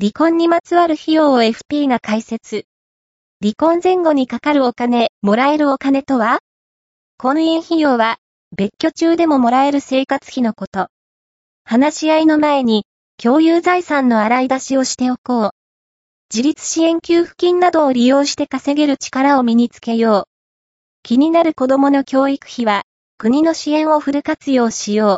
離婚にまつわる費用を FP が解説。離婚前後にかかるお金、もらえるお金とは？婚姻費用は、別居中でももらえる生活費のこと。話し合いの前に、共有財産の洗い出しをしておこう。自立支援給付金などを利用して稼げる力を身につけよう。気になる子供の教育費は、国の支援をフル活用しよう。